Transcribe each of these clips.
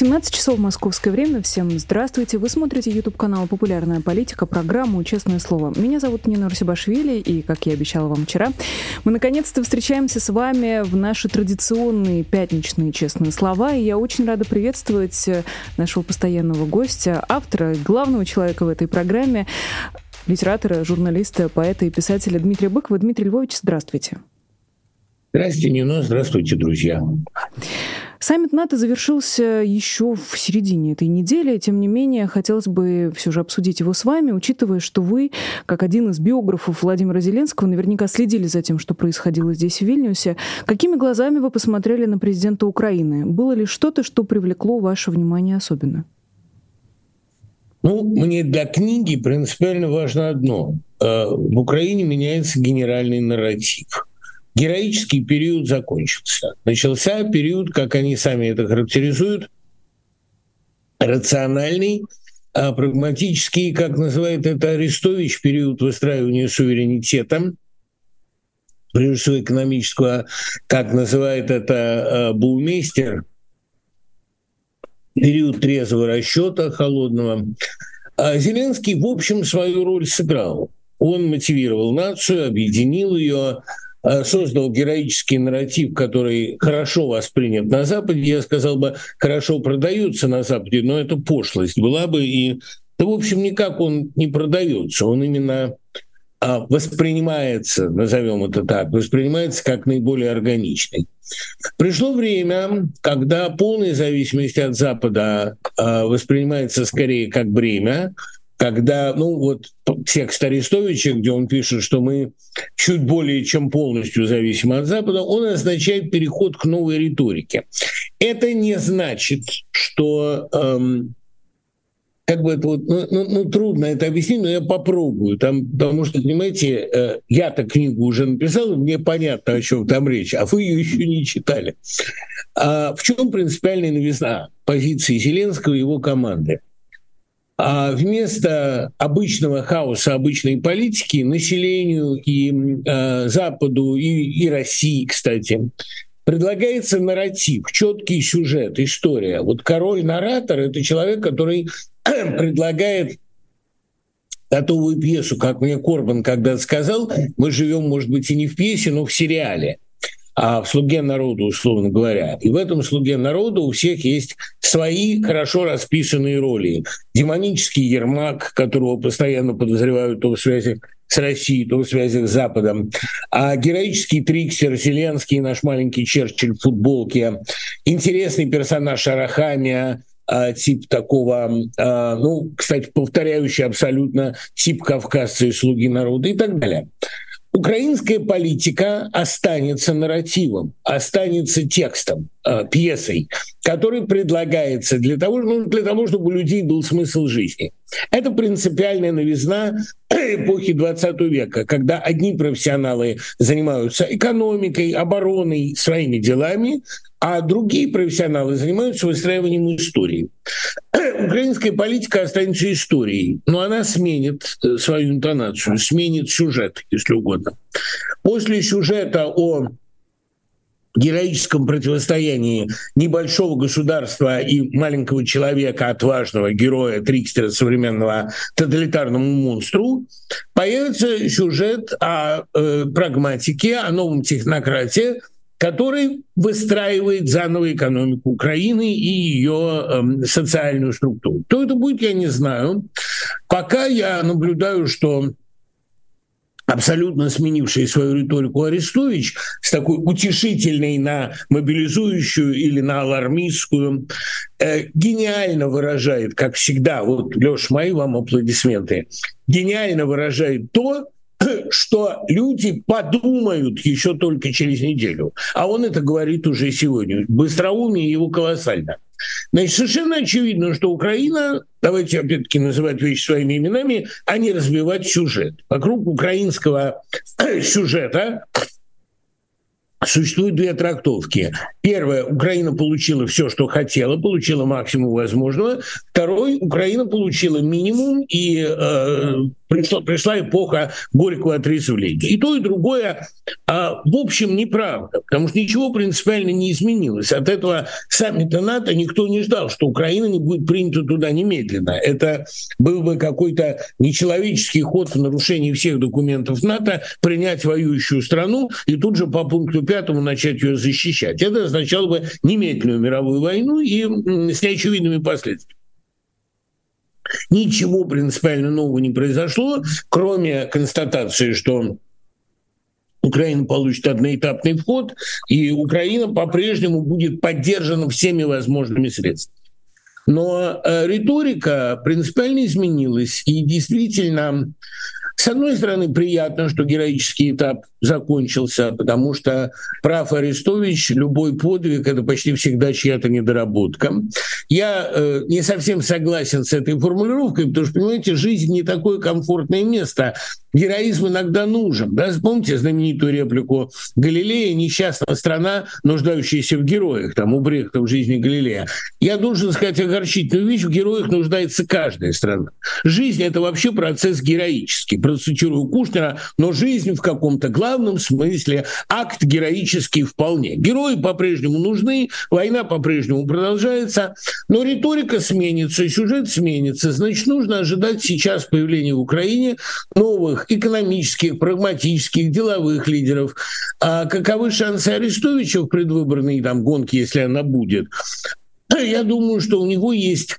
17 часов московское время. Всем здравствуйте. Вы смотрите YouTube-канал «Популярная политика», программу «Честное слово». Меня зовут Нина Русибашвили, и, как я обещала вам вчера, мы наконец-то встречаемся с вами в наши традиционные пятничные «Честные слова». И я очень рада приветствовать э, нашего постоянного гостя, автора, главного человека в этой программе, литератора, журналиста, поэта и писателя Дмитрия Быкова. Дмитрий Львович, здравствуйте. Здравствуйте, Нина. Здравствуйте, друзья. Саммит НАТО завершился еще в середине этой недели. Тем не менее, хотелось бы все же обсудить его с вами, учитывая, что вы, как один из биографов Владимира Зеленского, наверняка следили за тем, что происходило здесь, в Вильнюсе. Какими глазами вы посмотрели на президента Украины? Было ли что-то, что привлекло ваше внимание особенно? Ну, мне для книги принципиально важно одно. Э, в Украине меняется генеральный нарратив – героический период закончился. Начался период, как они сами это характеризуют, рациональный, а прагматический, как называет это Арестович, период выстраивания суверенитета, прежде всего экономического, как называет это а, Булмейстер, период трезвого расчета холодного. А Зеленский, в общем, свою роль сыграл. Он мотивировал нацию, объединил ее, создал героический нарратив, который хорошо воспринят на Западе, я сказал бы, хорошо продается на Западе, но это пошлость была бы, и да, в общем, никак он не продается, он именно а, воспринимается, назовем это так, воспринимается как наиболее органичный. Пришло время, когда полная зависимость от Запада а, воспринимается скорее как бремя, когда, ну вот текст Арестовича, где он пишет, что мы чуть более чем полностью зависимы от Запада, он означает переход к новой риторике. Это не значит, что эм, как бы это вот, ну, ну, ну, трудно это объяснить, но я попробую. Там, потому что, понимаете, э, я-то книгу уже написал, мне понятно, о чем там речь, а вы ее еще не читали. А в чем принципиальная новизна позиции Зеленского и его команды? А вместо обычного хаоса, обычной политики населению и э, Западу, и, и России, кстати, предлагается нарратив, четкий сюжет, история. Вот король-наратор — это человек, который предлагает готовую пьесу, как мне Корбан когда-то сказал, мы живем, может быть, и не в пьесе, но в сериале – а в «Слуге народу», условно говоря. И в этом «Слуге народу» у всех есть свои хорошо расписанные роли. Демонический Ермак, которого постоянно подозревают то в связях с Россией, то в связях с Западом. А героический триксер Зеленский, наш маленький Черчилль в футболке. Интересный персонаж Арахамия, а, тип такого, а, ну, кстати, повторяющий абсолютно тип кавказца и слуги народа и так далее. Украинская политика останется нарративом, останется текстом, э, пьесой, который предлагается для того, ну, для того, чтобы у людей был смысл жизни. Это принципиальная новизна эпохи 20 века, когда одни профессионалы занимаются экономикой, обороной, своими делами, а другие профессионалы занимаются выстраиванием истории. Украинская политика останется историей, но она сменит э, свою интонацию, сменит сюжет, если угодно. После сюжета о героическом противостоянии небольшого государства и маленького человека, отважного героя, трикстера современного тоталитарному монстру, появится сюжет о э, прагматике, о новом технократии, который выстраивает заново экономику Украины и ее э, социальную структуру. Кто это будет, я не знаю. Пока я наблюдаю, что абсолютно сменивший свою риторику Арестович, с такой утешительной на мобилизующую или на алармистскую, э, гениально выражает, как всегда, вот, Леш, мои вам аплодисменты, гениально выражает то, что люди подумают еще только через неделю. А он это говорит уже сегодня. Быстроумие его колоссально. Значит, совершенно очевидно, что Украина, давайте опять-таки называть вещи своими именами, а не развивать сюжет. Вокруг украинского сюжета Существует две трактовки. Первая, Украина получила все, что хотела, получила максимум возможного. Второй, Украина получила минимум, и э, пришла, пришла эпоха горького отрезвления. И то, и другое, э, в общем, неправда, потому что ничего принципиально не изменилось. От этого саммита НАТО никто не ждал, что Украина не будет принята туда немедленно. Это был бы какой-то нечеловеческий ход в нарушении всех документов НАТО принять воюющую страну и тут же по пункту пятому начать ее защищать. Это означало бы немедленную мировую войну и с неочевидными последствиями. Ничего принципиально нового не произошло, кроме констатации, что Украина получит одноэтапный вход, и Украина по-прежнему будет поддержана всеми возможными средствами. Но э, риторика принципиально изменилась, и действительно с одной стороны, приятно, что героический этап закончился, потому что прав Арестович, любой подвиг — это почти всегда чья-то недоработка. Я э, не совсем согласен с этой формулировкой, потому что, понимаете, жизнь не такое комфортное место. Героизм иногда нужен. Да? Помните знаменитую реплику Галилея «Несчастная страна, нуждающаяся в героях», там у Брехта в жизни Галилея. Я должен сказать огорчительную вещь, в героях нуждается каждая страна. Жизнь — это вообще процесс героический процитирую Кушнера, но жизнь в каком-то главном смысле акт героический вполне. Герои по-прежнему нужны, война по-прежнему продолжается, но риторика сменится, сюжет сменится. Значит, нужно ожидать сейчас появления в Украине новых экономических, прагматических, деловых лидеров. А каковы шансы Арестовича в предвыборной там, гонке, если она будет? Я думаю, что у него есть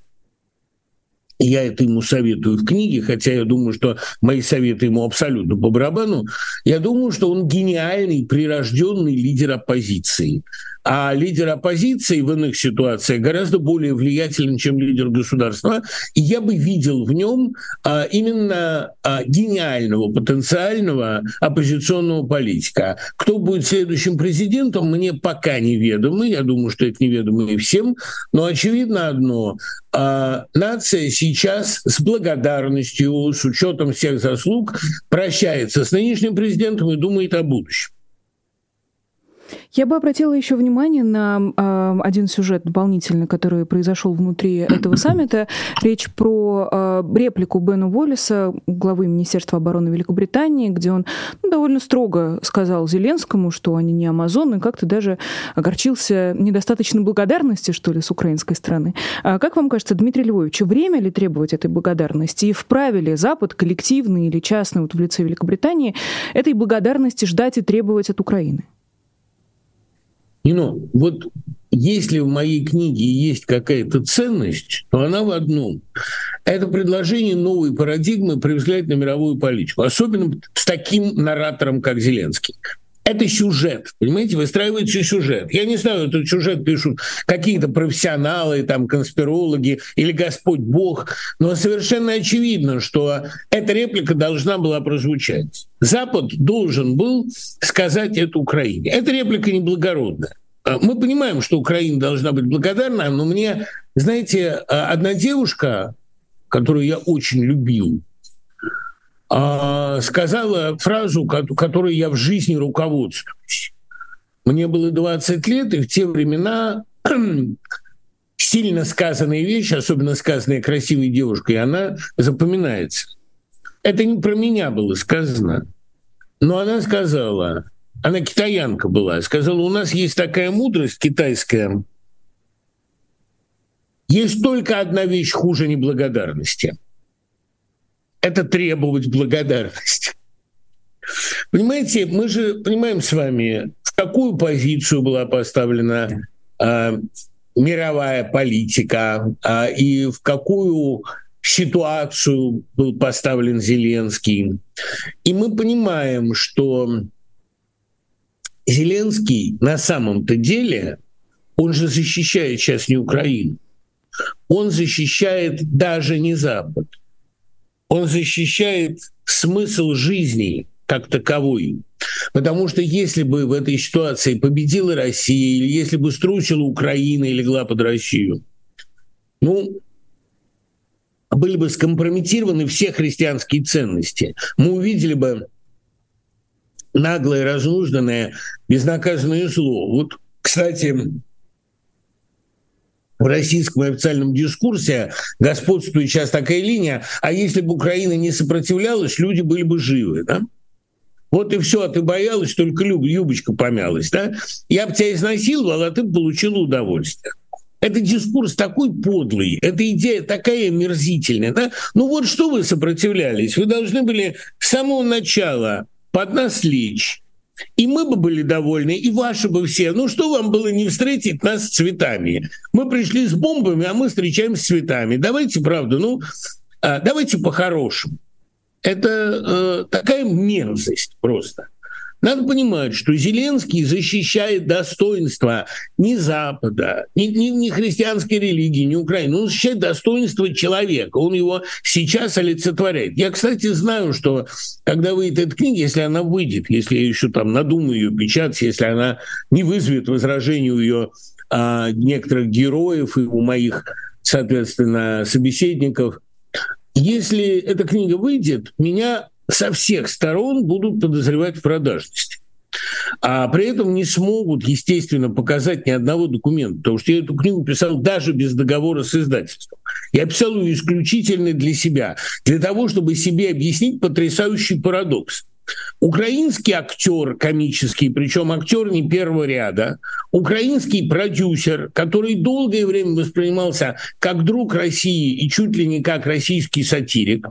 я это ему советую в книге, хотя я думаю, что мои советы ему абсолютно по барабану. Я думаю, что он гениальный, прирожденный лидер оппозиции. А лидер оппозиции в иных ситуациях гораздо более влиятелен, чем лидер государства. И я бы видел в нем а, именно а, гениального, потенциального оппозиционного политика. Кто будет следующим президентом, мне пока неведомо. Я думаю, что это неведомо и всем. Но очевидно одно. А, нация сейчас с благодарностью, с учетом всех заслуг, прощается с нынешним президентом и думает о будущем. Я бы обратила еще внимание на э, один сюжет дополнительный, который произошел внутри этого саммита. Речь про э, реплику Бена Уоллиса, главы Министерства обороны Великобритании, где он ну, довольно строго сказал Зеленскому, что они не Амазон, и как-то даже огорчился недостаточной благодарности, что ли, с украинской стороны. А как вам кажется, Дмитрий Львович, время ли требовать этой благодарности? И вправе ли Запад, коллективный или частный, вот в лице Великобритании, этой благодарности ждать и требовать от Украины? Нино, вот если в моей книге есть какая-то ценность, то она в одном. Это предложение новой парадигмы при взгляде на мировую политику, особенно с таким наратором, как Зеленский. Это сюжет, понимаете, выстраивается сюжет. Я не знаю, этот сюжет пишут какие-то профессионалы, там, конспирологи или Господь Бог, но совершенно очевидно, что эта реплика должна была прозвучать. Запад должен был сказать это Украине. Эта реплика неблагородная. А, мы понимаем, что Украина должна быть благодарна, но мне, знаете, а, одна девушка, которую я очень любил, сказала фразу, которой я в жизни руководствуюсь. Мне было 20 лет, и в те времена сильно сказанная вещь, особенно сказанная красивой девушкой, она запоминается. Это не про меня было сказано, но она сказала, она китаянка была, сказала, у нас есть такая мудрость китайская, есть только одна вещь хуже неблагодарности – это требовать благодарности. Понимаете, мы же понимаем с вами, в какую позицию была поставлена э, мировая политика э, и в какую ситуацию был поставлен Зеленский. И мы понимаем, что Зеленский на самом-то деле, он же защищает сейчас не Украину, он защищает даже не Запад – он защищает смысл жизни как таковой. Потому что если бы в этой ситуации победила Россия, или если бы струсила Украина и легла под Россию, ну, были бы скомпрометированы все христианские ценности. Мы увидели бы наглое, разнужданное, безнаказанное зло. Вот, кстати, в российском официальном дискурсе господствует сейчас такая линия, а если бы Украина не сопротивлялась, люди были бы живы, да? Вот и все, а ты боялась, только люб, юбочка помялась, да? Я бы тебя изнасиловал, а ты получила удовольствие. Это дискурс такой подлый, эта идея такая мерзительная. Да? Ну вот что вы сопротивлялись? Вы должны были с самого начала под нас лечь, и мы бы были довольны, и ваши бы все. Ну что вам было не встретить нас с цветами? Мы пришли с бомбами, а мы встречаемся с цветами. Давайте, правда, ну, а, давайте по-хорошему. Это э, такая мерзость просто. Надо понимать, что Зеленский защищает достоинство ни Запада, ни, ни, ни христианской религии, ни Украины. Он защищает достоинство человека. Он его сейчас олицетворяет. Я, кстати, знаю, что когда выйдет эта книга, если она выйдет, если я еще там надумаю ее печатать, если она не вызовет возражений у ее а, некоторых героев и у моих, соответственно, собеседников, если эта книга выйдет, меня со всех сторон будут подозревать в продажности. А при этом не смогут, естественно, показать ни одного документа, потому что я эту книгу писал даже без договора с издательством. Я писал ее исключительно для себя, для того, чтобы себе объяснить потрясающий парадокс. Украинский актер комический, причем актер не первого ряда, украинский продюсер, который долгое время воспринимался как друг России и чуть ли не как российский сатирик,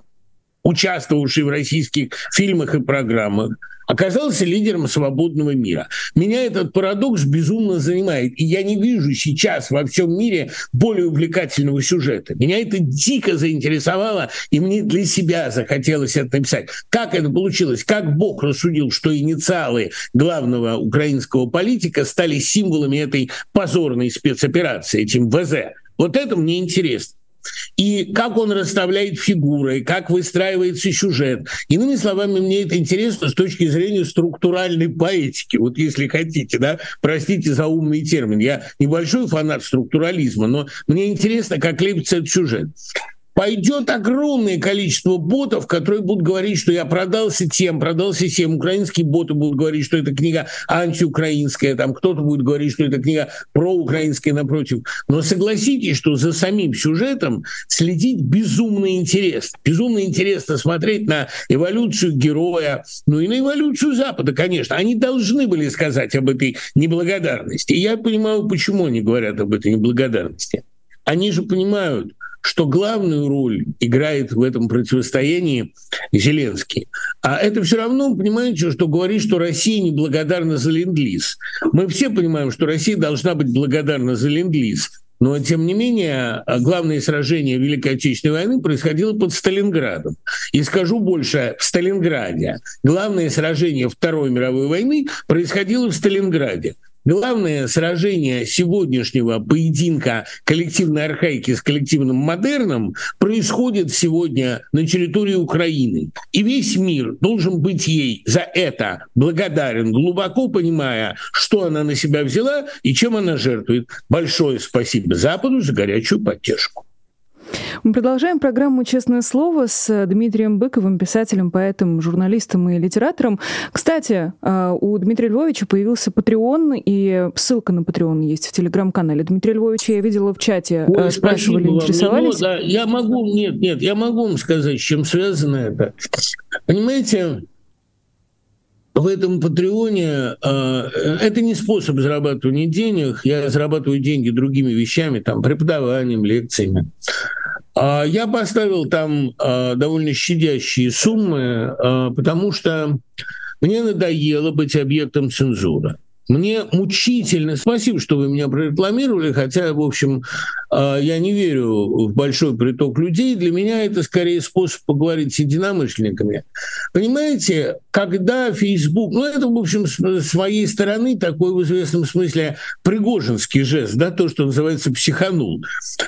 участвовавший в российских фильмах и программах, оказался лидером свободного мира. Меня этот парадокс безумно занимает, и я не вижу сейчас во всем мире более увлекательного сюжета. Меня это дико заинтересовало, и мне для себя захотелось это написать. Как это получилось? Как Бог рассудил, что инициалы главного украинского политика стали символами этой позорной спецоперации, этим ВЗ? Вот это мне интересно и как он расставляет фигуры, как выстраивается сюжет. Иными словами, мне это интересно с точки зрения структуральной поэтики, вот если хотите, да, простите за умный термин. Я небольшой фанат структурализма, но мне интересно, как лепится этот сюжет пойдет огромное количество ботов, которые будут говорить, что я продался тем, продался тем. Украинские боты будут говорить, что эта книга антиукраинская, там кто-то будет говорить, что эта книга проукраинская напротив. Но согласитесь, что за самим сюжетом следить безумно интересно. Безумно интересно смотреть на эволюцию героя, ну и на эволюцию Запада, конечно. Они должны были сказать об этой неблагодарности. И я понимаю, почему они говорят об этой неблагодарности. Они же понимают, что главную роль играет в этом противостоянии Зеленский. А это все равно, понимаете, что говорит, что Россия неблагодарна за ленд-лиз. Мы все понимаем, что Россия должна быть благодарна за ленд-лиз. Но, тем не менее, главное сражение Великой Отечественной войны происходило под Сталинградом. И скажу больше, в Сталинграде. Главное сражение Второй мировой войны происходило в Сталинграде. Главное сражение сегодняшнего поединка коллективной архаики с коллективным модерном происходит сегодня на территории Украины. И весь мир должен быть ей за это благодарен, глубоко понимая, что она на себя взяла и чем она жертвует. Большое спасибо Западу за горячую поддержку. Мы продолжаем программу «Честное слово» с Дмитрием Быковым, писателем, поэтом, журналистом и литератором. Кстати, а, у Дмитрия Львовича появился Patreon, и ссылка на Patreon есть в телеграм-канале. Дмитрия Львовича я видела в чате, Ой, а, спрашивали, вам. интересовались. Ну, да, я могу, нет, нет, я могу вам сказать, с чем связано это. Понимаете, в этом Патреоне э, это не способ зарабатывания денег. Я зарабатываю деньги другими вещами, там, преподаванием, лекциями. А я поставил там э, довольно щадящие суммы, э, потому что мне надоело быть объектом цензуры. Мне мучительно. Спасибо, что вы меня прорекламировали, хотя, в общем, а, я не верю в большой приток людей. Для меня это скорее способ поговорить с единомышленниками. Понимаете, когда Facebook, ну это, в общем, с своей стороны такой в известном смысле пригожинский жест, да, то, что называется психанул.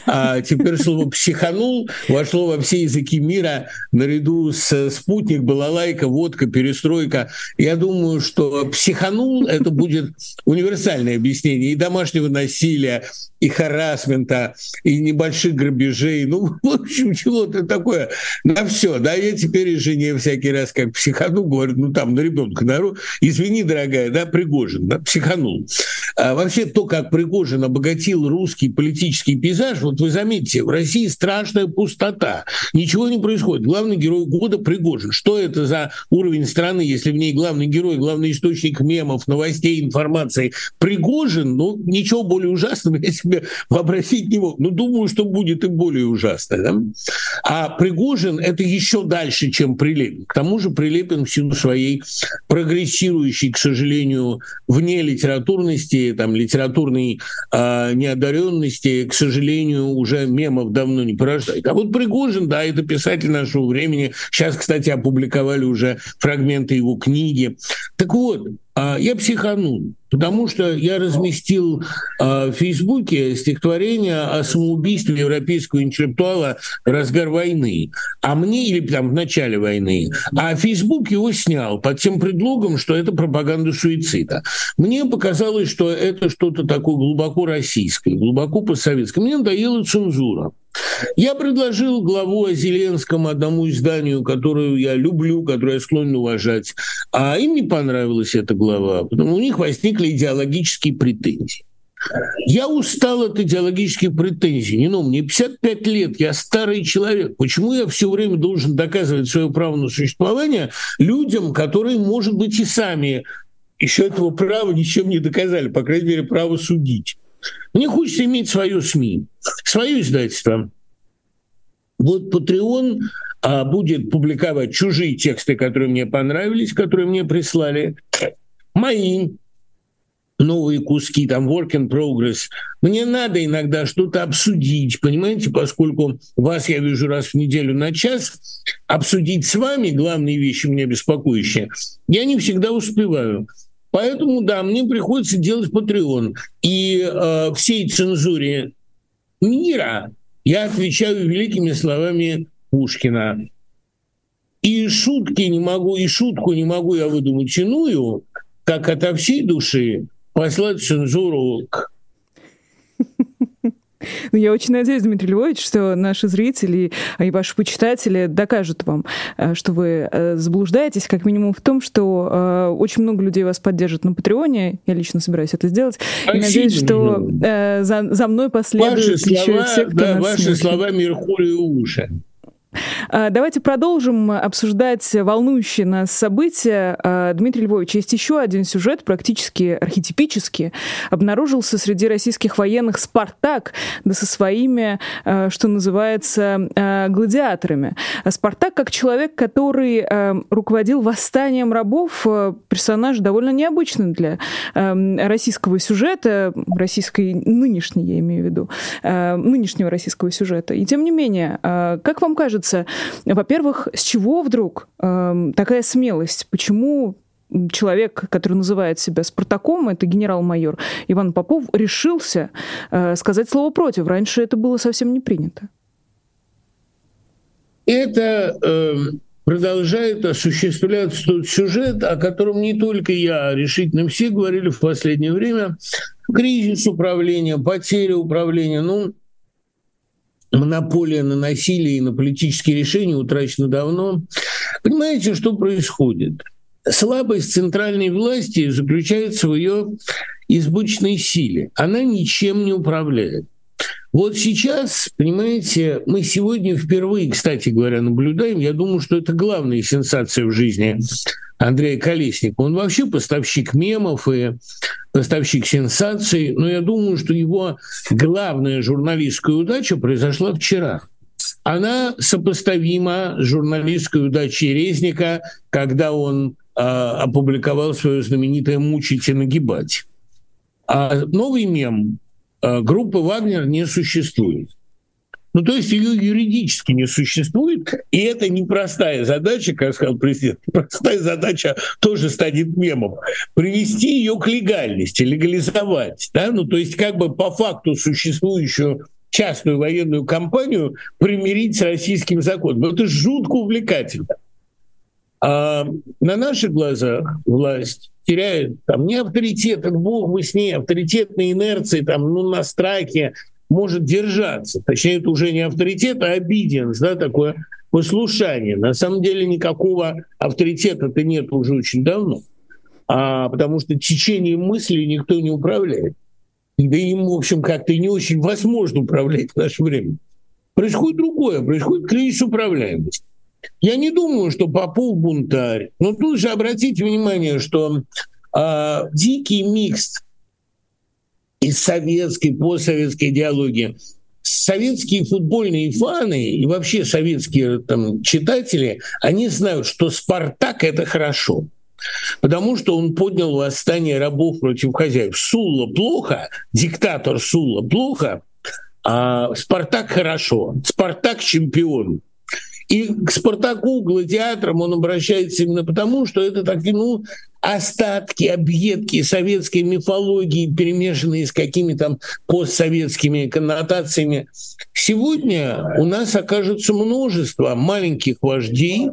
А теперь слово психанул вошло во все языки мира наряду с спутник, балалайка, водка, перестройка. Я думаю, что психанул это будет универсальное объяснение и домашнего насилия, и харасмента, и небольших грабежей, ну, в общем, чего-то такое, на все, да, я теперь и жене всякий раз как психану, говорю, ну, там, на ребенка нару, извини, дорогая, да, Пригожин, да, психанул. А вообще то, как Пригожин обогатил русский политический пейзаж, вот вы заметите, в России страшная пустота, ничего не происходит. Главный герой года Пригожин. Что это за уровень страны, если в ней главный герой, главный источник мемов, новостей, информации Пригожин, ну, ничего более ужасного я себе вообразить не мог. Ну, думаю, что будет и более ужасно. Да? А Пригожин — это еще дальше, чем Прилепин. К тому же Прилепин в силу своей прогрессирующей, к сожалению, вне литературности, там, литературной э, неодаренности, к сожалению, уже мемов давно не порождает. А вот Пригожин, да, это писатель нашего времени. Сейчас, кстати, опубликовали уже фрагменты его книги. Так вот, а, я психанул, потому что я разместил а, в Фейсбуке стихотворение о самоубийстве европейского интеллектуала «Разгар войны», а мне, или там в начале войны, а Фейсбук его снял под тем предлогом, что это пропаганда суицида. Мне показалось, что это что-то такое глубоко российское, глубоко постсоветское. Мне надоела цензура. Я предложил главу о Зеленском одному изданию, которую я люблю, которое я склонен уважать, а им не понравилась эта глава, потому у них возникли идеологические претензии. Я устал от идеологических претензий. Не, ну, мне 55 лет, я старый человек. Почему я все время должен доказывать свое право на существование людям, которые, может быть, и сами еще этого права ничем не доказали, по крайней мере, право судить. Мне хочется иметь свое СМИ, свое издательство. Вот Patreon а, будет публиковать чужие тексты, которые мне понравились, которые мне прислали, мои новые куски, там, work in progress. Мне надо иногда что-то обсудить, понимаете, поскольку вас я вижу раз в неделю на час, обсудить с вами главные вещи меня беспокоящие, я не всегда успеваю. Поэтому, да, мне приходится делать Patreon. И э, всей цензуре мира я отвечаю великими словами Пушкина. И шутки не могу, и шутку не могу я выдумать иную, как ото всей души послать цензуру к Ну, я очень надеюсь, Дмитрий Львович, что наши зрители и ваши почитатели докажут вам, э, что вы э, заблуждаетесь, как минимум в том, что э, очень много людей вас поддержат на Патреоне. Я лично собираюсь это сделать. И надеюсь, что за, за мной последуют ваши еще слова, те, кто да, Ваши смотрит. слова Меркурию уши. А, давайте продолжим обсуждать волнующие нас события. А, Дмитрий Львович, есть еще один сюжет, практически архетипический. Обнаружился среди российских военных «Спартак», да со своими, а, что называется, гладиаторами. «Спартак» как человек, который руководил восстанием рабов, персонаж довольно необычный для российского сюжета, российской нынешней, я имею в виду, нынешнего российского сюжета. И тем не менее, как вам кажется, кажется, во-первых, с чего вдруг э, такая смелость? Почему человек, который называет себя Спартаком, это генерал-майор Иван Попов, решился э, сказать слово против. Раньше это было совсем не принято. Это э, продолжает осуществляться тот сюжет, о котором не только я, а решительно все говорили в последнее время. Кризис управления, потеря управления. Ну, монополия на насилие и на политические решения утрачена давно. Понимаете, что происходит? Слабость центральной власти заключается в ее избыточной силе. Она ничем не управляет. Вот сейчас, понимаете, мы сегодня впервые, кстати говоря, наблюдаем, я думаю, что это главная сенсация в жизни Андрея Колесника. Он вообще поставщик мемов и поставщик сенсаций, но я думаю, что его главная журналистская удача произошла вчера. Она сопоставима с журналистской удачей Резника, когда он э, опубликовал свое знаменитое «Мучите нагибать». А новый мем группы «Вагнер» не существует. Ну, то есть ее юридически не существует, и это непростая задача, как сказал президент, простая задача тоже станет мемом, привести ее к легальности, легализовать, да, ну, то есть как бы по факту существующую частную военную компанию примирить с российским законом. Это жутко увлекательно. А на наших глазах власть теряет там не авторитет, бог бы с ней, авторитетной инерции, там, ну, на страхе, может держаться. Точнее, это уже не авторитет, а обиденс, да, такое послушание. На самом деле никакого авторитета-то нет уже очень давно, а, потому что течением мысли никто не управляет. Да им, в общем, как-то не очень возможно управлять в наше время. Происходит другое, происходит кризис управляемости. Я не думаю, что Попов бунтарь. Но тут же обратите внимание, что э, дикий микс из советской, постсоветской идеологии, советские футбольные фаны и вообще советские там, читатели, они знают, что «Спартак» — это хорошо. Потому что он поднял восстание рабов против хозяев. Сула плохо, диктатор Сула плохо, а Спартак хорошо. Спартак чемпион. И к Спартаку, гладиаторам он обращается именно потому, что это такие, ну, остатки, объедки советской мифологии, перемешанные с какими-то постсоветскими коннотациями. Сегодня у нас окажется множество маленьких вождей,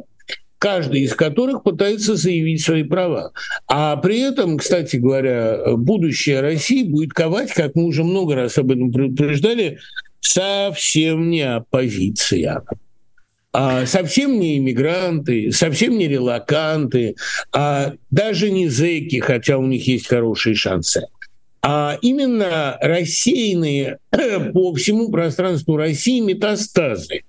каждый из которых пытается заявить свои права. А при этом, кстати говоря, будущее России будет ковать, как мы уже много раз об этом предупреждали, совсем не оппозиция а совсем не иммигранты, совсем не релаканты, а даже не зэки, хотя у них есть хорошие шансы, а именно рассеянные по всему пространству России метастазы.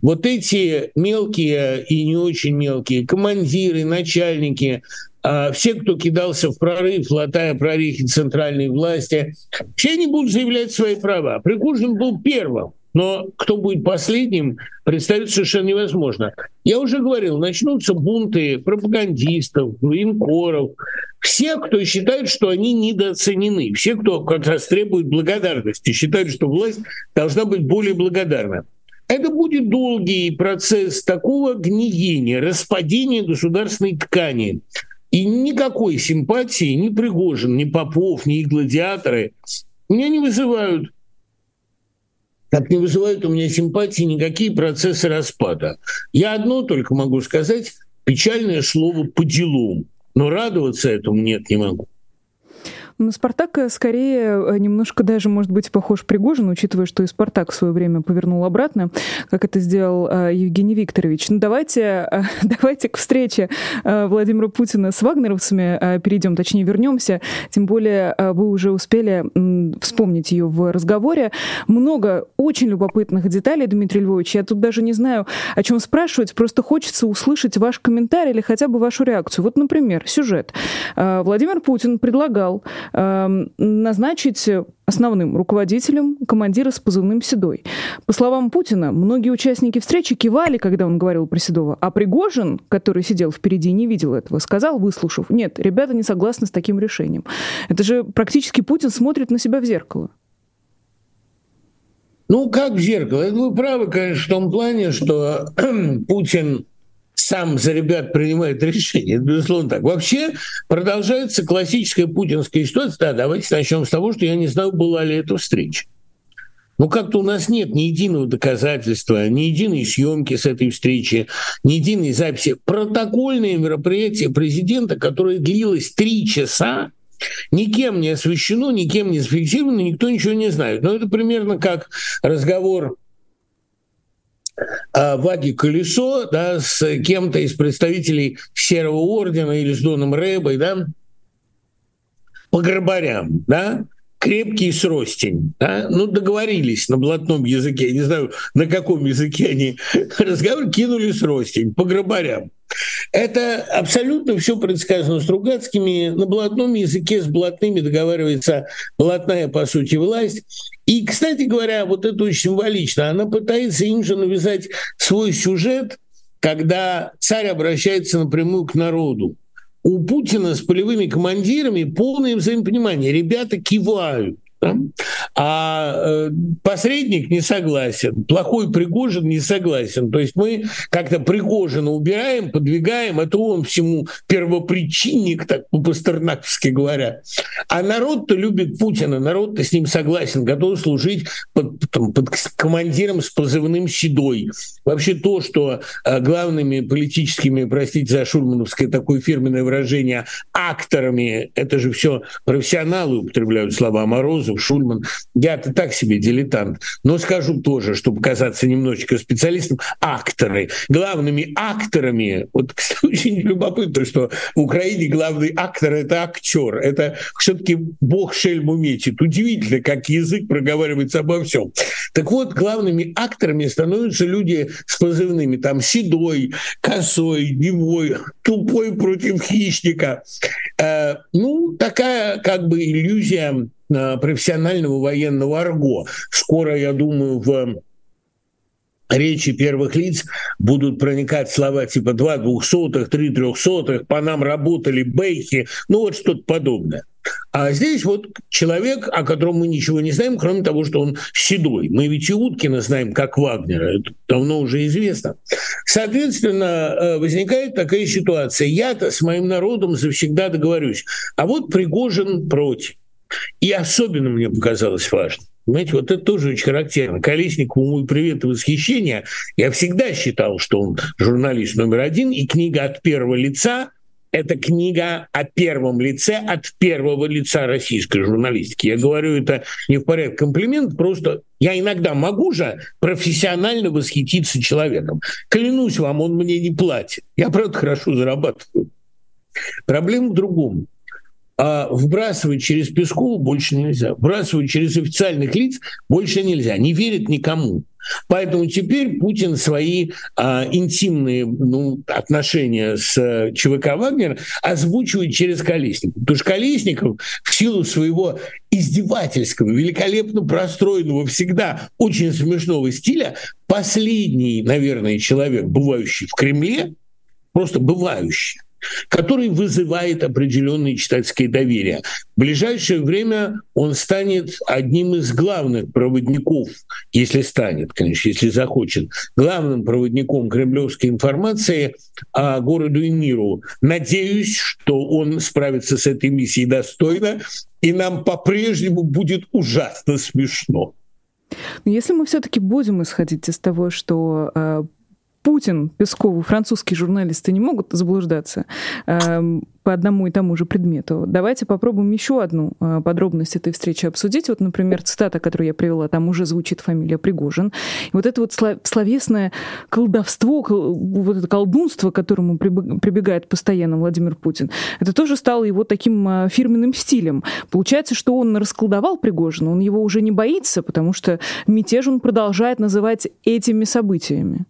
Вот эти мелкие и не очень мелкие командиры, начальники, а все, кто кидался в прорыв, латая прорехи центральной власти, все они будут заявлять свои права. Пригожин был первым, но кто будет последним, представить совершенно невозможно. Я уже говорил, начнутся бунты пропагандистов, военкоров, все, кто считает, что они недооценены, все, кто как раз требует благодарности, считают, что власть должна быть более благодарна. Это будет долгий процесс такого гниения, распадения государственной ткани. И никакой симпатии ни Пригожин, ни Попов, ни гладиаторы меня не вызывают как не вызывают у меня симпатии никакие процессы распада. Я одно только могу сказать, печальное слово «по делам». Но радоваться этому нет, не могу. На Спартака скорее э, немножко даже, может быть, похож Пригожин, учитывая, что и Спартак в свое время повернул обратно, как это сделал э, Евгений Викторович. Ну, давайте, э, давайте к встрече Владимира Путина с вагнеровцами перейдем, точнее, вернемся. Тем более вы уже успели вспомнить ее в разговоре. Много очень любопытных деталей, Дмитрий Львович. Я тут даже не знаю, о чем спрашивать. Просто хочется услышать ваш комментарий или хотя бы вашу реакцию. Вот, например, сюжет. Владимир Путин предлагал Эм, назначить основным руководителем командира с позывным «Седой». По словам Путина, многие участники встречи кивали, когда он говорил про Седова, а Пригожин, который сидел впереди и не видел этого, сказал, выслушав, нет, ребята не согласны с таким решением. Это же практически Путин смотрит на себя в зеркало. Ну, как в зеркало? Вы правы, конечно, в том плане, что Путин сам за ребят принимает решение. Это, безусловно, так. Вообще продолжается классическая путинская ситуация. Да, давайте начнем с того, что я не знаю, была ли эта встреча. Ну, как-то у нас нет ни единого доказательства, ни единой съемки с этой встречи, ни единой записи. Протокольное мероприятие президента, которое длилось три часа, никем не освещено, никем не зафиксировано, никто ничего не знает. Но это примерно как разговор Ваги Колесо да, с кем-то из представителей Серого Ордена или с Доном Рэбой, да, по грабарям, да, крепкий сростень. Да? Ну, договорились на блатном языке, я не знаю, на каком языке они разговаривали, кинули сростень по грабарям. Это абсолютно все предсказано Стругацкими. На блатном языке с блатными договаривается блатная, по сути, власть. И, кстати говоря, вот это очень символично. Она пытается им же навязать свой сюжет, когда царь обращается напрямую к народу. У Путина с полевыми командирами полное взаимопонимание. Ребята кивают. А э, посредник не согласен, плохой Пригожин не согласен. То есть мы как-то Пригожина убираем, подвигаем, это он всему первопричинник, так по-пастернаковски говоря. А народ-то любит Путина, народ-то с ним согласен, готов служить под, там, под командиром с позывным «Седой». Вообще то, что э, главными политическими, простите за шульмановское такое фирменное выражение, акторами, это же все профессионалы употребляют слова Мороз Морозов, Шульман. Я-то так себе дилетант. Но скажу тоже, чтобы казаться немножечко специалистом, акторы. Главными акторами, вот, очень любопытно, что в Украине главный актор — это актер. Это все-таки бог шельму метит. Удивительно, как язык проговаривается обо всем. Так вот, главными акторами становятся люди с позывными там седой, косой, невой, тупой против хищника. Э, ну, такая как бы иллюзия профессионального военного арго. Скоро, я думаю, в речи первых лиц будут проникать слова типа «два двухсотых», «три трехсотых», «по нам работали бейхи», ну вот что-то подобное. А здесь вот человек, о котором мы ничего не знаем, кроме того, что он седой. Мы ведь и Уткина знаем как Вагнера, это давно уже известно. Соответственно, э, возникает такая ситуация. Я-то с моим народом завсегда договорюсь. А вот Пригожин против. И особенно мне показалось важно. Понимаете, вот это тоже очень характерно. Колесникову мой привет и восхищение. Я всегда считал, что он журналист номер один, и книга от первого лица это книга о первом лице от первого лица российской журналистики. Я говорю это не в порядке комплимент, просто я иногда могу же профессионально восхититься человеком. Клянусь вам, он мне не платит. Я, правда, хорошо зарабатываю. Проблема в другом. А вбрасывать через Пескову больше нельзя. Вбрасывать через официальных лиц больше нельзя. Не верит никому. Поэтому теперь Путин свои а, интимные ну, отношения с ЧВК «Вагнер» озвучивает через Колесников. Потому что Колесников в силу своего издевательского, великолепно простроенного, всегда очень смешного стиля, последний, наверное, человек, бывающий в Кремле, просто бывающий, который вызывает определенное читательское доверие. В ближайшее время он станет одним из главных проводников, если станет, конечно, если захочет, главным проводником кремлевской информации о городу и миру. Надеюсь, что он справится с этой миссией достойно, и нам по-прежнему будет ужасно смешно. Если мы все-таки будем исходить из того, что э, Путин, Пескову, французские журналисты не могут заблуждаться э, по одному и тому же предмету. Давайте попробуем еще одну э, подробность этой встречи обсудить. Вот, например, цитата, которую я привела, там уже звучит фамилия Пригожин. И вот это вот словесное колдовство, вот это колдунство, к которому прибегает постоянно Владимир Путин, это тоже стало его таким э, фирменным стилем. Получается, что он расколдовал Пригожина, он его уже не боится, потому что мятеж он продолжает называть этими событиями.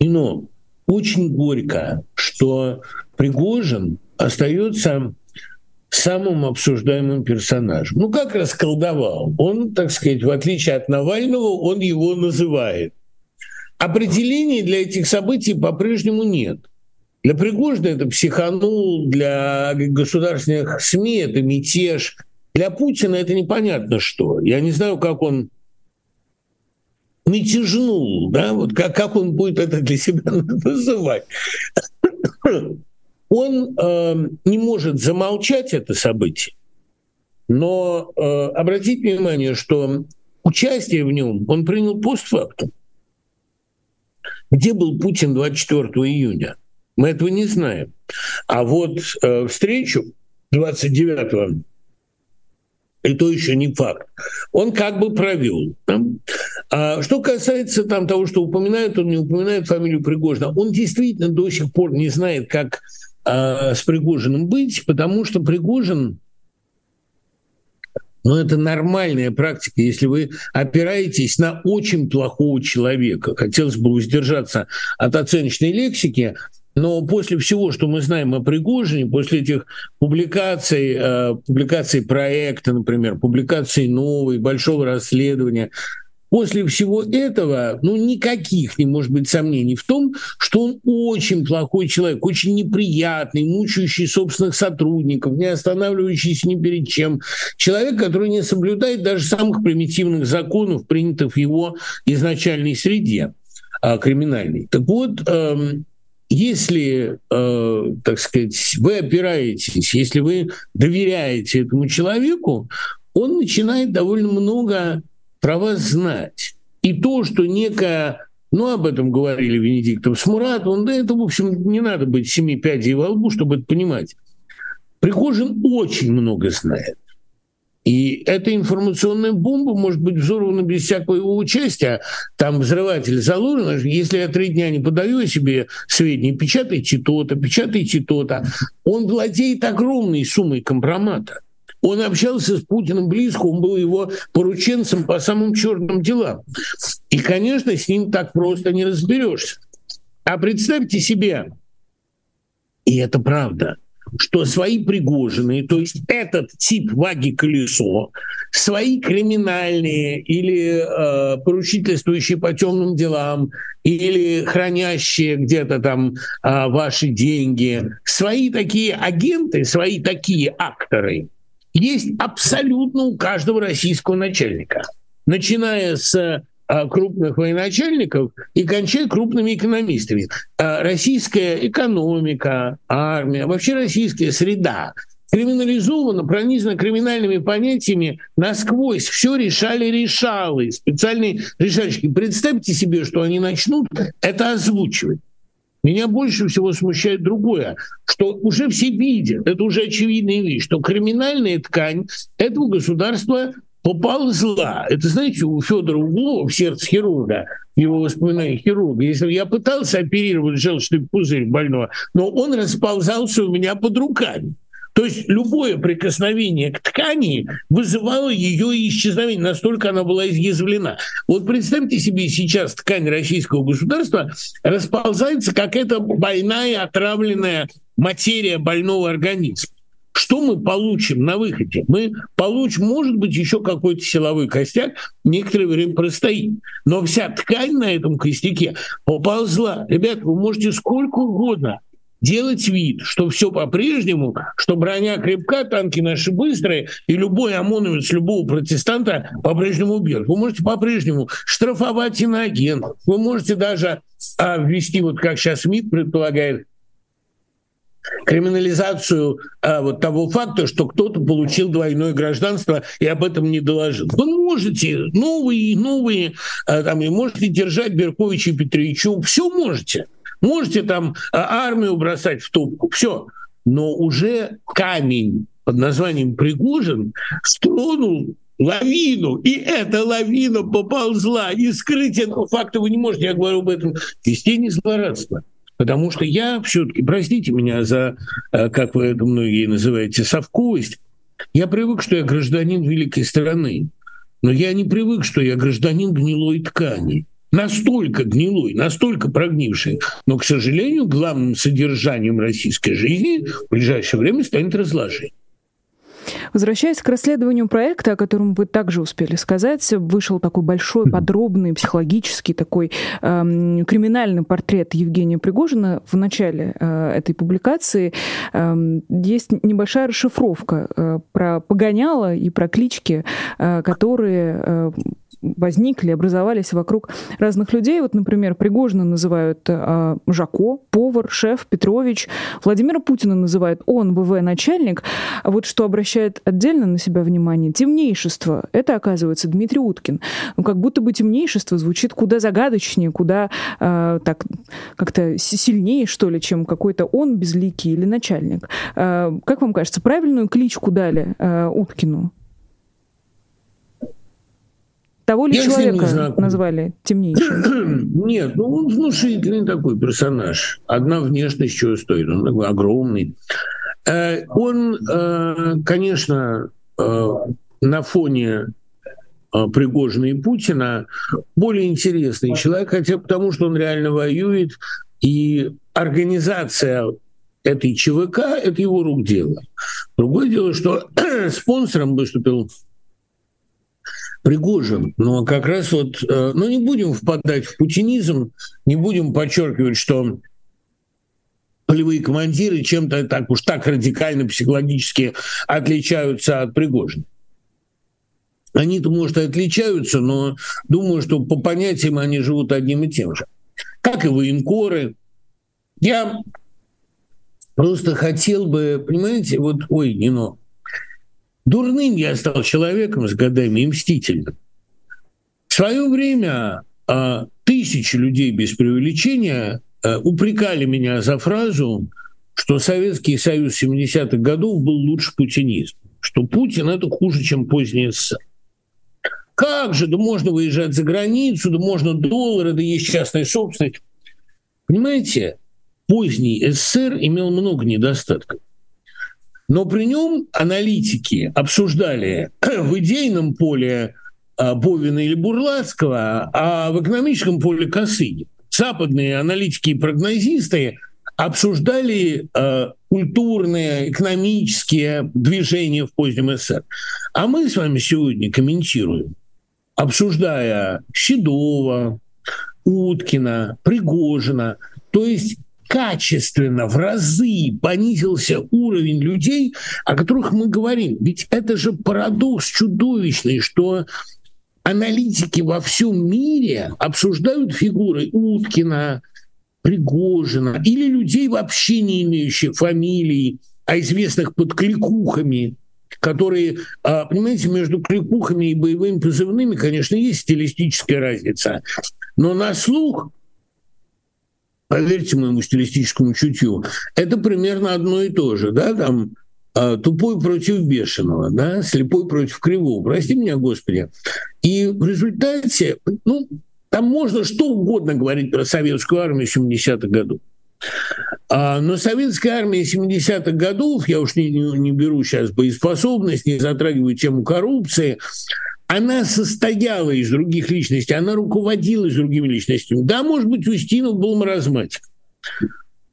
Но очень горько, что Пригожин остается самым обсуждаемым персонажем. Ну, как расколдовал? Он, так сказать, в отличие от Навального, он его называет. Определений для этих событий по-прежнему нет. Для Пригожина это психанул, для государственных СМИ это мятеж, для Путина это непонятно что. Я не знаю, как он мятежнул, да, вот как, как он будет это для себя называть. Он э, не может замолчать это событие, но э, обратите внимание, что участие в нем он принял постфактум. Где был Путин 24 июня? Мы этого не знаем. А вот э, встречу 29 и то еще не факт. Он как бы провел. А что касается там того, что упоминает, он не упоминает фамилию Пригожина, он действительно до сих пор не знает, как а, с Пригожиным быть, потому что Пригожин но ну, это нормальная практика, если вы опираетесь на очень плохого человека. Хотелось бы воздержаться от оценочной лексики, но после всего, что мы знаем о Пригожине, после этих публикаций, э, публикаций проекта, например, публикаций новой, большого расследования, После всего этого, ну, никаких не может быть сомнений в том, что он очень плохой человек, очень неприятный, мучающий собственных сотрудников, не останавливающийся ни перед чем. Человек, который не соблюдает даже самых примитивных законов, принятых в его изначальной среде а, криминальной. Так вот, эм, если, э, так сказать, вы опираетесь, если вы доверяете этому человеку, он начинает довольно много про знать. И то, что некая ну, об этом говорили Венедиктов с Муратовым, да это, в общем, не надо быть семи пядей во лбу, чтобы это понимать. Пригожин очень много знает. И эта информационная бомба может быть взорвана без всякого его участия. Там взрыватель заложен. Если я три дня не подаю себе сведения, печатайте то-то, печатайте то-то. Он владеет огромной суммой компромата. Он общался с Путиным близко, он был его порученцем по самым черным делам. И, конечно, с ним так просто не разберешься. А представьте себе, и это правда – что свои Пригожины, то есть этот тип ваги колесо, свои криминальные или э, поручительствующие по темным делам, или хранящие где-то там э, ваши деньги, свои такие агенты, свои такие акторы есть абсолютно у каждого российского начальника. Начиная с а, крупных военачальников и кончая крупными экономистами. А, российская экономика, армия, вообще российская среда криминализована, пронизана криминальными понятиями насквозь. Все решали решалы, специальные решальщики. Представьте себе, что они начнут это озвучивать. Меня больше всего смущает другое, что уже все видят, это уже очевидная вещь, что криминальная ткань этого государства поползла. Это, знаете, у Федора Углова в сердце хирурга, его воспоминания хирурга, если я пытался оперировать желчный пузырь больного, но он расползался у меня под руками. То есть любое прикосновение к ткани вызывало ее исчезновение, настолько она была изъязвлена. Вот представьте себе сейчас ткань российского государства расползается, как эта больная, отравленная материя больного организма. Что мы получим на выходе? Мы получим, может быть, еще какой-то силовой костяк, некоторое время простоит. Но вся ткань на этом костяке поползла. Ребята, вы можете сколько угодно делать вид, что все по-прежнему, что броня крепка, танки наши быстрые, и любой ОМОНовец, любого протестанта по-прежнему убьет. Вы можете по-прежнему штрафовать иноагентов. Вы можете даже а, ввести, вот как сейчас МИД предполагает, криминализацию а, вот того факта, что кто-то получил двойное гражданство и об этом не доложил. Вы можете новые, новые, а, там, и можете держать Берковича и Петричу, все можете. Можете там а, армию бросать в топку, все. Но уже камень под названием Пригожин стронул лавину, и эта лавина поползла, и скрыть этого факта вы не можете, я говорю об этом, из тени злорадства. Потому что я все-таки, простите меня за, э, как вы это многие называете, совковость, я привык, что я гражданин великой страны. Но я не привык, что я гражданин гнилой ткани. Настолько гнилой, настолько прогнивший. Но, к сожалению, главным содержанием российской жизни в ближайшее время станет разложение. Возвращаясь к расследованию проекта, о котором вы также успели сказать, вышел такой большой, подробный, психологический такой э, криминальный портрет Евгения Пригожина. В начале э, этой публикации э, есть небольшая расшифровка э, про погоняло и про клички, э, которые э, возникли, образовались вокруг разных людей. Вот, например, Пригожина называют э, Жако, повар, шеф, Петрович. Владимира Путина называют он, ВВ, начальник. А вот что обращает отдельно на себя внимание, темнейшество. Это, оказывается, Дмитрий Уткин. Ну, как будто бы темнейшество звучит куда загадочнее, куда э, так как-то сильнее, что ли, чем какой-то он безликий или начальник. Э, как вам кажется, правильную кличку дали э, Уткину? Того ли Я человека назвали темнейшим? Нет, ну он внушительный такой персонаж. Одна внешность чего стоит. Он такой огромный. Э, он, э, конечно, э, на фоне Пригожина и Путина более интересный человек, хотя потому, что он реально воюет, и организация этой ЧВК – это его рук дело. Другое дело, что спонсором выступил Пригожин. Но как раз вот, э, ну не будем впадать в путинизм, не будем подчеркивать, что полевые командиры чем-то так уж так радикально психологически отличаются от Пригожина. Они-то, может, и отличаются, но думаю, что по понятиям они живут одним и тем же. Как и военкоры. Я просто хотел бы, понимаете, вот, ой, Нино, Дурным я стал человеком с годами и мстительным. В свое время а, тысячи людей без преувеличения а, упрекали меня за фразу, что Советский Союз 70-х годов был лучше путинизма, что Путин – это хуже, чем поздний СССР. Как же, да можно выезжать за границу, да можно доллары, да есть частная собственность. Понимаете, поздний СССР имел много недостатков. Но при нем аналитики обсуждали в идейном поле а, Бовина или Бурлацкого, а в экономическом поле Косыгин. Западные аналитики и прогнозисты обсуждали э, культурные, экономические движения в позднем СССР. А мы с вами сегодня комментируем, обсуждая Седова, Уткина, Пригожина. То есть качественно, в разы понизился уровень людей, о которых мы говорим. Ведь это же парадокс чудовищный, что аналитики во всем мире обсуждают фигуры Уткина, Пригожина или людей, вообще не имеющих фамилий, а известных под кликухами, которые, а, понимаете, между кликухами и боевыми позывными, конечно, есть стилистическая разница. Но на слух поверьте моему стилистическому чутью, это примерно одно и то же, да, там а, тупой против бешеного, да, слепой против кривого, прости меня, Господи. И в результате, ну, там можно что угодно говорить про советскую армию 70-х годов. А, но советская армия 70-х годов, я уж не, не, не беру сейчас боеспособность, не затрагиваю тему коррупции, она состояла из других личностей, она руководилась другими личностями. Да, может быть, Устинов был маразматик.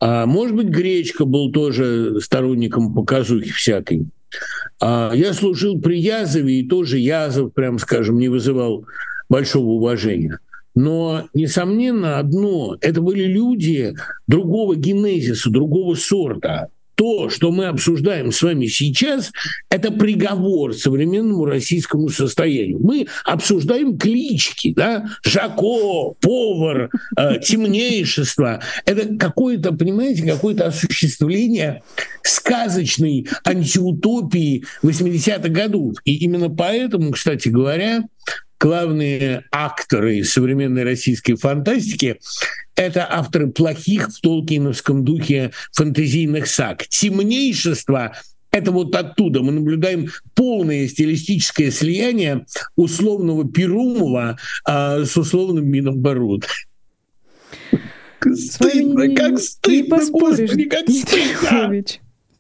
А может быть, Гречка был тоже сторонником показухи всякой. А я служил при Язове, и тоже Язов, прям скажем, не вызывал большого уважения. Но, несомненно, одно – это были люди другого генезиса, другого сорта то, что мы обсуждаем с вами сейчас, это приговор современному российскому состоянию. Мы обсуждаем клички, да, Жако, повар, э, темнейшество. Это какое-то, понимаете, какое-то осуществление сказочной антиутопии 80-х годов. И именно поэтому, кстати говоря, главные акторы современной российской фантастики — это авторы плохих в толкиновском духе фантазийных саг. Темнейшество — это вот оттуда. Мы наблюдаем полное стилистическое слияние условного Перумова а, с условным Миноборот. Стыдно, как стыдно, не поспоришь, Господи, как стыдно.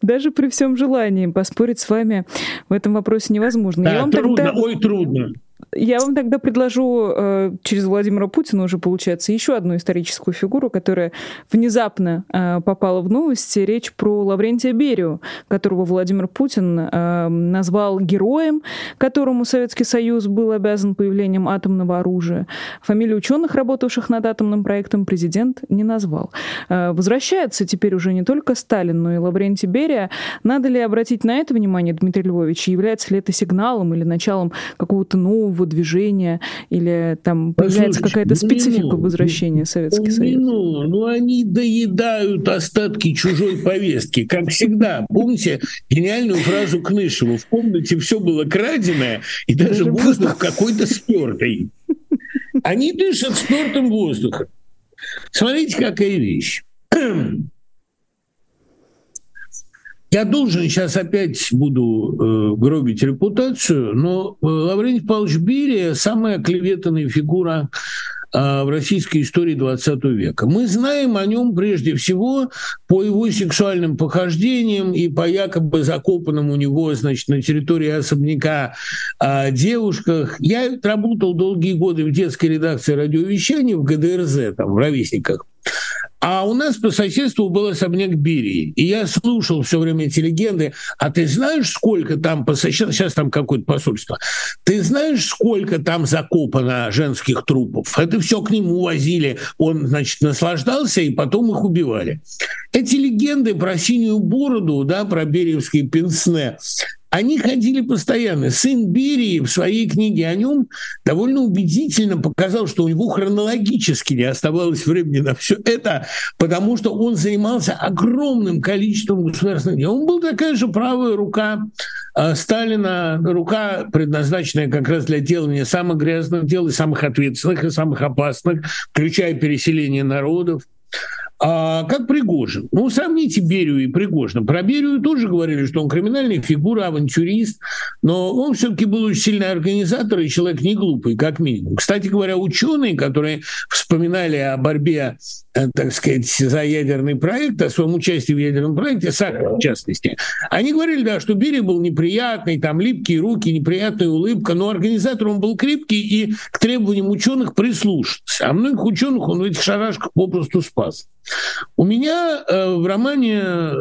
Даже при всем желании поспорить с вами в этом вопросе невозможно. Да, Я вам трудно, тогда... ой, трудно. Я вам тогда предложу э, через Владимира Путина уже, получается, еще одну историческую фигуру, которая внезапно э, попала в новости. Речь про Лаврентия Берию, которого Владимир Путин э, назвал героем, которому Советский Союз был обязан появлением атомного оружия. Фамилию ученых, работавших над атомным проектом, президент не назвал. Э, возвращается теперь уже не только Сталин, но и Лаврентий Берия. Надо ли обратить на это внимание, Дмитрий Львович? Является ли это сигналом или началом какого-то нового нового движения или там появляется какая-то специфика ну, возвращения Советский Союз? Ну, ну, они доедают остатки чужой повестки, как всегда. Помните гениальную фразу Кнышева? В комнате все было краденое, и даже, даже воздух какой-то спертый. Они дышат спертым воздухом. Смотрите, какая вещь. Я должен сейчас опять буду э, гробить репутацию, но э, Лаврентий Павлович Берия самая клеветанная фигура э, в российской истории 20 века. Мы знаем о нем прежде всего по его сексуальным похождениям и по якобы закопанным у него, значит, на территории особняка э, девушках. Я работал долгие годы в детской редакции радиовещания в ГДРЗ, там, в «Ровесниках». А у нас по соседству был особняк Берии. И я слушал все время эти легенды. А ты знаешь, сколько там, по соседству, сейчас там какое-то посольство, ты знаешь, сколько там закопано женских трупов? Это все к нему возили. Он, значит, наслаждался, и потом их убивали. Эти легенды про синюю бороду, да, про бериевские пенсне, они ходили постоянно. Сын Берии в своей книге о нем довольно убедительно показал, что у него хронологически не оставалось времени на все это, потому что он занимался огромным количеством государственных дел. Он был такая же правая рука э, Сталина, рука, предназначенная как раз для делания самых грязных дел и самых ответственных, и самых опасных, включая переселение народов. А как Пригожин? Ну, сравните Берию и Пригожина. Про Берию тоже говорили, что он криминальная фигура, авантюрист, но он все-таки был очень сильный организатор и человек не глупый, как минимум. Кстати говоря, ученые, которые вспоминали о борьбе, э, так сказать, за ядерный проект, о своем участии в ядерном проекте, Сахар в частности, они говорили, да, что Берия был неприятный, там липкие руки, неприятная улыбка, но организатор он был крепкий и к требованиям ученых прислушался. А многих ученых он в этих шарашках попросту спас. У меня э, в романе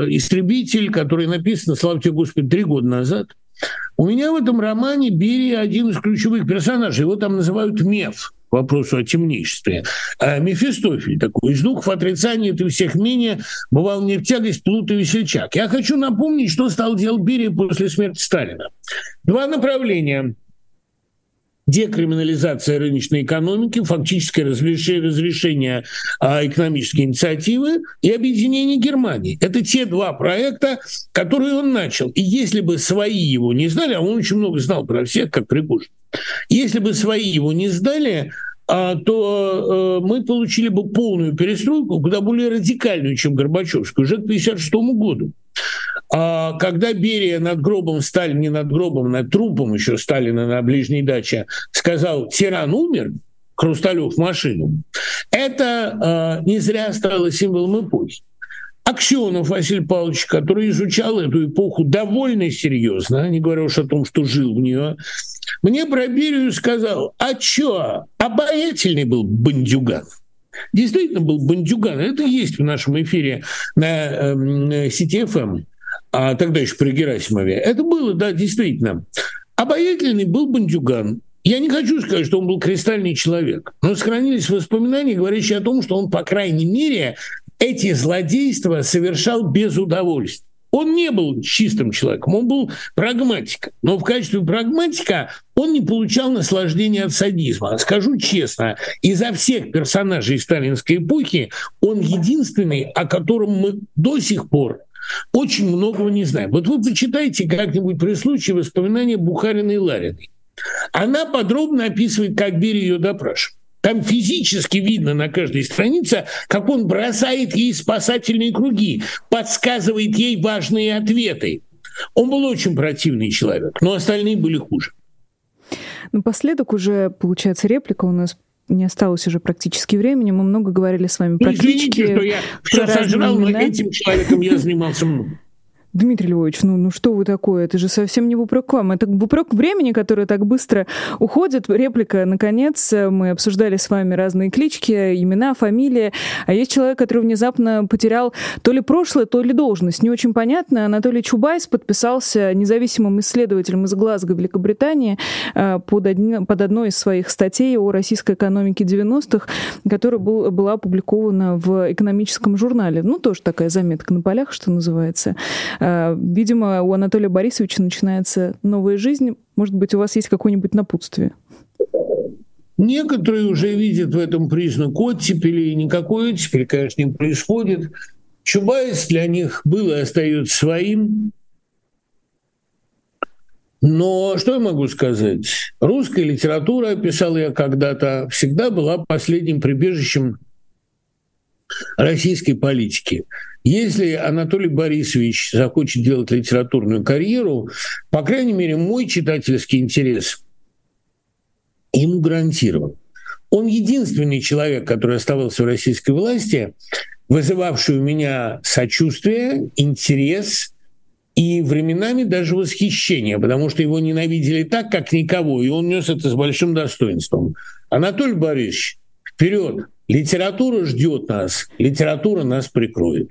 «Истребитель», который написан, слава Господи, три года назад, у меня в этом романе Берия один из ключевых персонажей. Его там называют Меф вопросу о темничестве. А Мефистофель такой, из двух в отрицании ты всех менее бывал не в тягость, плут и весельчак. Я хочу напомнить, что стал делать Берия после смерти Сталина. Два направления декриминализация рыночной экономики, фактическое разрешение а, экономической инициативы и объединение Германии. Это те два проекта, которые он начал. И если бы свои его не знали, а он очень много знал про всех, как Пригожин, если бы свои его не сдали, а, то э, мы получили бы полную перестройку, куда более радикальную, чем Горбачевскую, уже к 1956 году. А когда Берия над гробом Сталина, не над гробом, над трупом еще Сталина на ближней даче сказал «Тиран умер», Хрусталев машину, это э, не зря стало символом эпохи. Аксенов Василий Павлович, который изучал эту эпоху довольно серьезно, не говоря уж о том, что жил в нее, мне про Берию сказал, а чё, обаятельный был бандюган. Действительно был бандюган. Это есть в нашем эфире на э, сети ФМ, а тогда еще при Герасимове. Это было, да, действительно. Обаятельный был бандюган. Я не хочу сказать, что он был кристальный человек, но сохранились воспоминания, говорящие о том, что он, по крайней мере, эти злодейства совершал без удовольствия. Он не был чистым человеком, он был прагматиком. Но в качестве прагматика он не получал наслаждения от садизма. Скажу честно, изо всех персонажей сталинской эпохи он единственный, о котором мы до сих пор очень многого не знаем. Вот вы почитайте как-нибудь при случае воспоминания Бухарина и Лариной. Она подробно описывает, как Берия ее допрашивал. Там физически видно на каждой странице, как он бросает ей спасательные круги, подсказывает ей важные ответы. Он был очень противный человек, но остальные были хуже. Напоследок уже, получается, реплика у нас не осталось уже практически времени. Мы много говорили с вами про Извините, клички. что я все сожрал, но этим человеком я занимался много. Дмитрий Львович, ну, ну что вы такое? Это же совсем не в упрек вам. Это в упрек времени, которое так быстро уходит. Реплика, наконец. Мы обсуждали с вами разные клички, имена, фамилии. А есть человек, который внезапно потерял то ли прошлое, то ли должность. Не очень понятно. Анатолий Чубайс подписался независимым исследователем из Глазго, Великобритании, э, под, одни, под одной из своих статей о российской экономике 90-х, которая был, была опубликована в экономическом журнале. Ну, тоже такая заметка на полях, что называется. Э, видимо, у Анатолия Борисовича начинается новая жизнь. Может быть, у вас есть какое-нибудь напутствие? Некоторые уже видят в этом признак оттепели, и никакой оттепели, конечно, не происходит. Чубайс для них был и остается своим. Но что я могу сказать? Русская литература, писал я когда-то, всегда была последним прибежищем российской политики. Если Анатолий Борисович захочет делать литературную карьеру, по крайней мере, мой читательский интерес ему гарантирован. Он единственный человек, который оставался в российской власти, вызывавший у меня сочувствие, интерес и временами даже восхищение, потому что его ненавидели так, как никого, и он нес это с большим достоинством. Анатолий Борисович, вперед! Литература ждет нас, литература нас прикроет.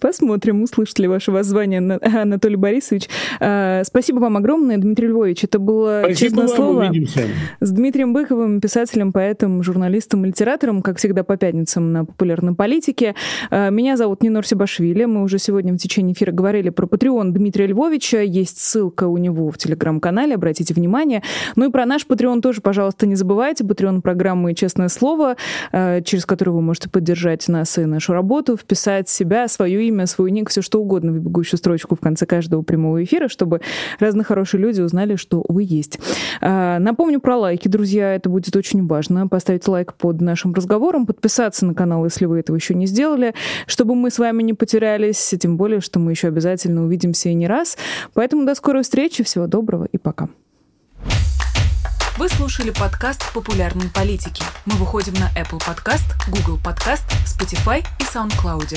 Посмотрим, услышит ли ваше воззвание Анатолий Борисович. А, спасибо вам огромное, Дмитрий Львович. Это было Спасибо честное вам, слово увидимся. с Дмитрием Быковым, писателем, поэтом, журналистом, литератором, как всегда, по пятницам на популярной политике. А, меня зовут Нинор Сибашвили. Мы уже сегодня в течение эфира говорили про Patreon Дмитрия Львовича. Есть ссылка у него в телеграм-канале, обратите внимание. Ну и про наш Patreon тоже, пожалуйста, не забывайте. Patreon программы «Честное слово», а, через которую вы можете поддержать нас и нашу работу, вписать себя себя, свое имя, свой ник, все что угодно в бегущую строчку в конце каждого прямого эфира, чтобы разные хорошие люди узнали, что вы есть. А, напомню про лайки, друзья, это будет очень важно. Поставить лайк под нашим разговором, подписаться на канал, если вы этого еще не сделали, чтобы мы с вами не потерялись, тем более, что мы еще обязательно увидимся и не раз. Поэтому до скорой встречи, всего доброго и пока. Вы слушали подкаст «Популярные политики». Мы выходим на Apple Podcast, Google Podcast, Spotify и SoundCloud.